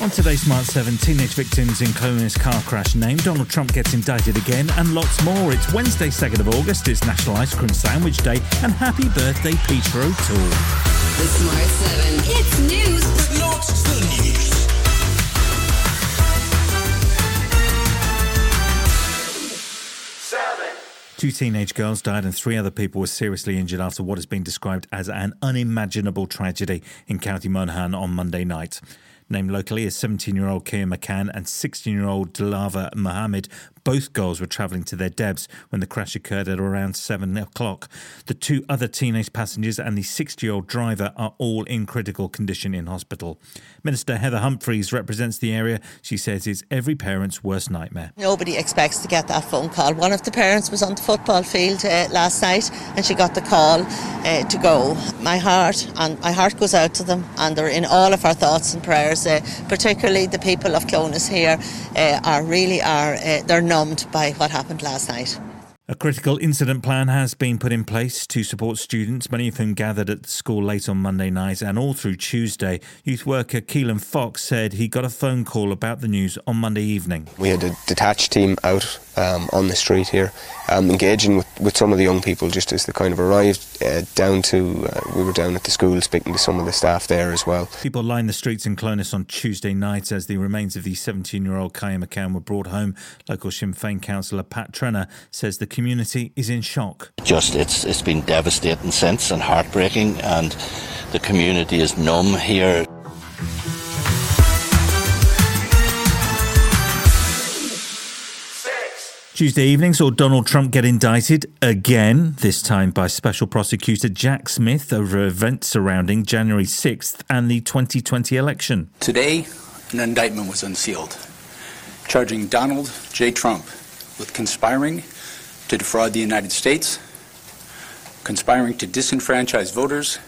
On today's Smart 7, teenage victims in Clones car crash named, Donald Trump gets indicted again, and lots more. It's Wednesday, 2nd of August, it's National Ice Cream Sandwich Day, and happy birthday, Peter O'Toole. The Smart 7. It's news, but not the news. Two teenage girls died and three other people were seriously injured after what has been described as an unimaginable tragedy in County Monaghan on Monday night. Named locally as 17 year old Kia McCann and 16 year old Dalava Mohammed, both girls were travelling to their Debs when the crash occurred at around 7 o'clock. The two other teenage passengers and the 60 year old driver are all in critical condition in hospital. Minister Heather Humphreys represents the area. She says it's every parent's worst nightmare. Nobody expects to get that phone call. One of the parents was on the football field uh, last night and she got the call uh, to go. My heart and my heart goes out to them and they're in all of our thoughts and prayers uh, particularly the people of Clones here, uh, are really are uh, they're numbed by what happened last night. A critical incident plan has been put in place to support students, many of whom gathered at the school late on Monday night and all through Tuesday. Youth worker Keelan Fox said he got a phone call about the news on Monday evening. We had a detached team out um, on the street here, um, engaging with, with some of the young people just as they kind of arrived uh, down to, uh, we were down at the school speaking to some of the staff there as well. People lined the streets in Clones on Tuesday night as the remains of the 17 year old Kaya McCann were brought home. Local Sinn Féin councillor Pat Treanor says the community is in shock. Just, it's, it's been devastating since and heartbreaking, and the community is numb here. Tuesday evening saw Donald Trump get indicted again, this time by Special Prosecutor Jack Smith over events surrounding January 6th and the 2020 election. Today, an indictment was unsealed, charging Donald J. Trump with conspiring to defraud the United States, conspiring to disenfranchise voters,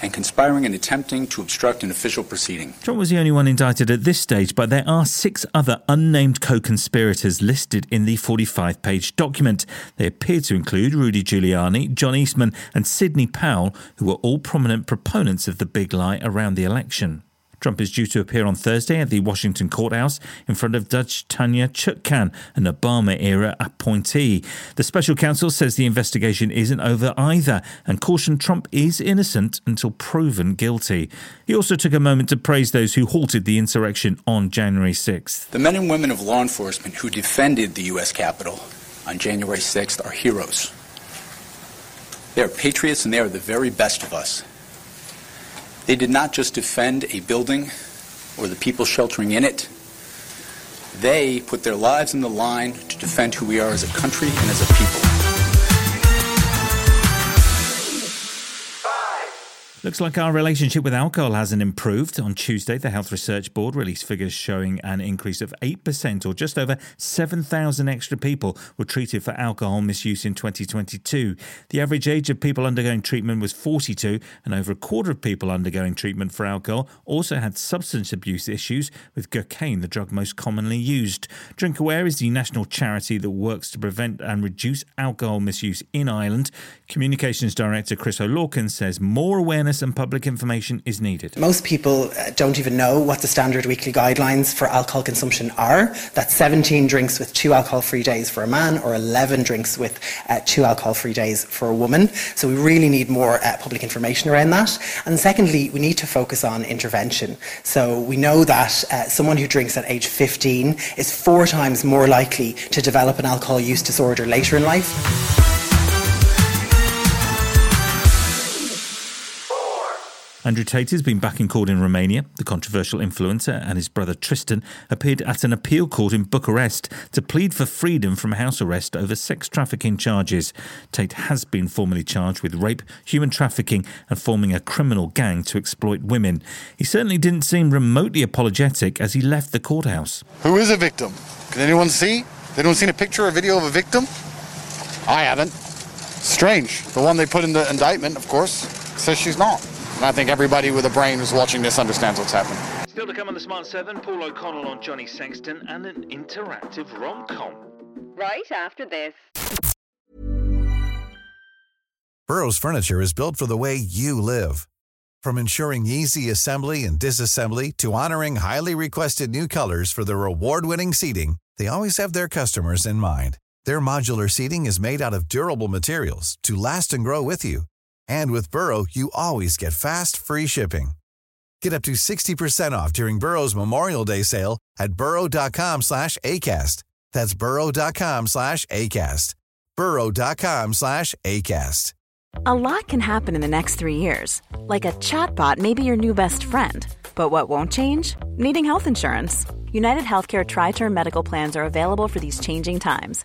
and conspiring and attempting to obstruct an official proceeding. Trump was the only one indicted at this stage, but there are six other unnamed co conspirators listed in the 45 page document. They appear to include Rudy Giuliani, John Eastman, and Sidney Powell, who were all prominent proponents of the big lie around the election. Trump is due to appear on Thursday at the Washington courthouse in front of Judge Tanya Chutkan, an Obama era appointee. The special counsel says the investigation isn't over either and cautioned Trump is innocent until proven guilty. He also took a moment to praise those who halted the insurrection on January 6th. The men and women of law enforcement who defended the U.S. Capitol on January 6th are heroes. They are patriots and they are the very best of us. They did not just defend a building or the people sheltering in it. They put their lives in the line to defend who we are as a country and as a people. Looks like our relationship with alcohol hasn't improved. On Tuesday, the Health Research Board released figures showing an increase of 8% or just over 7,000 extra people were treated for alcohol misuse in 2022. The average age of people undergoing treatment was 42, and over a quarter of people undergoing treatment for alcohol also had substance abuse issues, with cocaine the drug most commonly used. DrinkAware is the national charity that works to prevent and reduce alcohol misuse in Ireland. Communications Director Chris O'Loughlin says more awareness awareness and public information is needed. Most people uh, don't even know what the standard weekly guidelines for alcohol consumption are. That's 17 drinks with two alcohol free days for a man or 11 drinks with uh, two alcohol free days for a woman. So we really need more uh, public information around that. And secondly, we need to focus on intervention. So we know that uh, someone who drinks at age 15 is four times more likely to develop an alcohol use disorder later in life. Andrew Tate has been back in court in Romania. The controversial influencer and his brother Tristan appeared at an appeal court in Bucharest to plead for freedom from house arrest over sex trafficking charges. Tate has been formally charged with rape, human trafficking, and forming a criminal gang to exploit women. He certainly didn't seem remotely apologetic as he left the courthouse. Who is a victim? Can anyone see? Don't seen a picture or video of a victim? I haven't. Strange. The one they put in the indictment, of course, says she's not. And I think everybody with a brain who's watching this understands what's happening. Still to come on the Smart 7, Paul O'Connell on Johnny Sexton and an interactive rom-com. Right after this. Burrow's furniture is built for the way you live. From ensuring easy assembly and disassembly to honoring highly requested new colors for their award-winning seating, they always have their customers in mind. Their modular seating is made out of durable materials to last and grow with you. And with Burrow, you always get fast, free shipping. Get up to 60% off during Burrow's Memorial Day sale at burrow.com slash ACAST. That's burrow.com slash ACAST. burrow.com slash ACAST. A lot can happen in the next three years. Like a chatbot may be your new best friend. But what won't change? Needing health insurance. United Healthcare Tri Term Medical Plans are available for these changing times.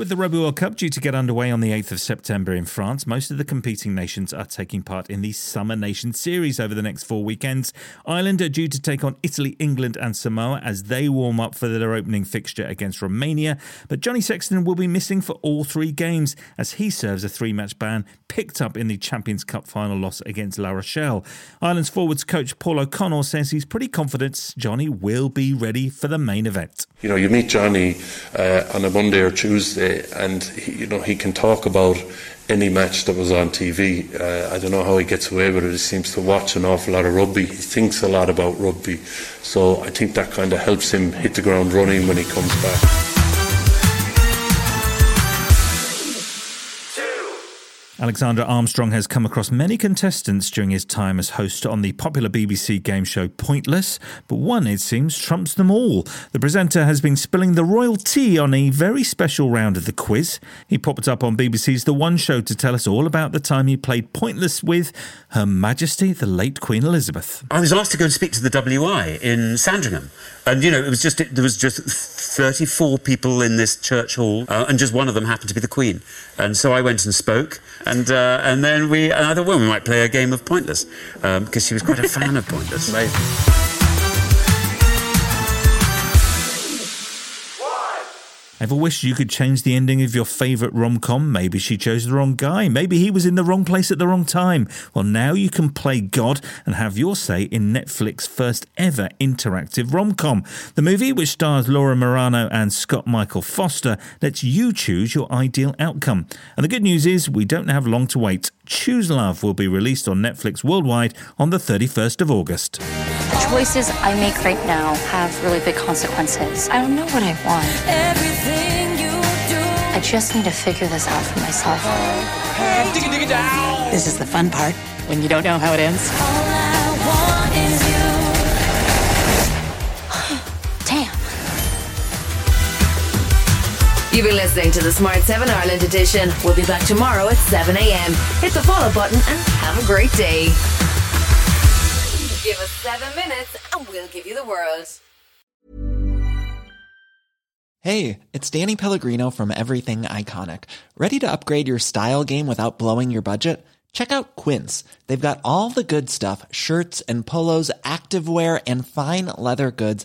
With the Rugby World Cup due to get underway on the 8th of September in France, most of the competing nations are taking part in the Summer Nation Series over the next four weekends. Ireland are due to take on Italy, England, and Samoa as they warm up for their opening fixture against Romania. But Johnny Sexton will be missing for all three games as he serves a three match ban picked up in the Champions Cup final loss against La Rochelle. Ireland's forwards coach Paul O'Connell says he's pretty confident Johnny will be ready for the main event. You know, you meet Johnny uh, on a Monday or Tuesday, and he, you know he can talk about any match that was on TV. Uh, I don't know how he gets away with it. He seems to watch an awful lot of rugby. He thinks a lot about rugby, so I think that kind of helps him hit the ground running when he comes back. Alexander Armstrong has come across many contestants during his time as host on the popular BBC game show Pointless, but one, it seems, trumps them all. The presenter has been spilling the royal tea on a very special round of the quiz. He popped up on BBC's The One Show to tell us all about the time he played Pointless with Her Majesty the late Queen Elizabeth. I was asked to go and speak to the WI in Sandringham, and you know it was just it, there was just 34 people in this church hall, uh, and just one of them happened to be the Queen, and so I went and spoke. Uh, and then we, and thought, well, we might play a game of Pointless because um, she was quite a fan of Pointless. Amazing. Ever wish you could change the ending of your favourite rom com? Maybe she chose the wrong guy. Maybe he was in the wrong place at the wrong time. Well, now you can play God and have your say in Netflix's first ever interactive rom com. The movie, which stars Laura Marano and Scott Michael Foster, lets you choose your ideal outcome. And the good news is, we don't have long to wait. Choose Love will be released on Netflix worldwide on the 31st of August. The choices I make right now have really big consequences. I don't know what I want. Everything you do. I just need to figure this out for myself. This is the fun part when you don't know how it ends. Oh. You've been listening to the Smart 7 Ireland edition. We'll be back tomorrow at 7 a.m. Hit the follow button and have a great day. Give us seven minutes and we'll give you the world. Hey, it's Danny Pellegrino from Everything Iconic. Ready to upgrade your style game without blowing your budget? Check out Quince. They've got all the good stuff shirts and polos, activewear, and fine leather goods,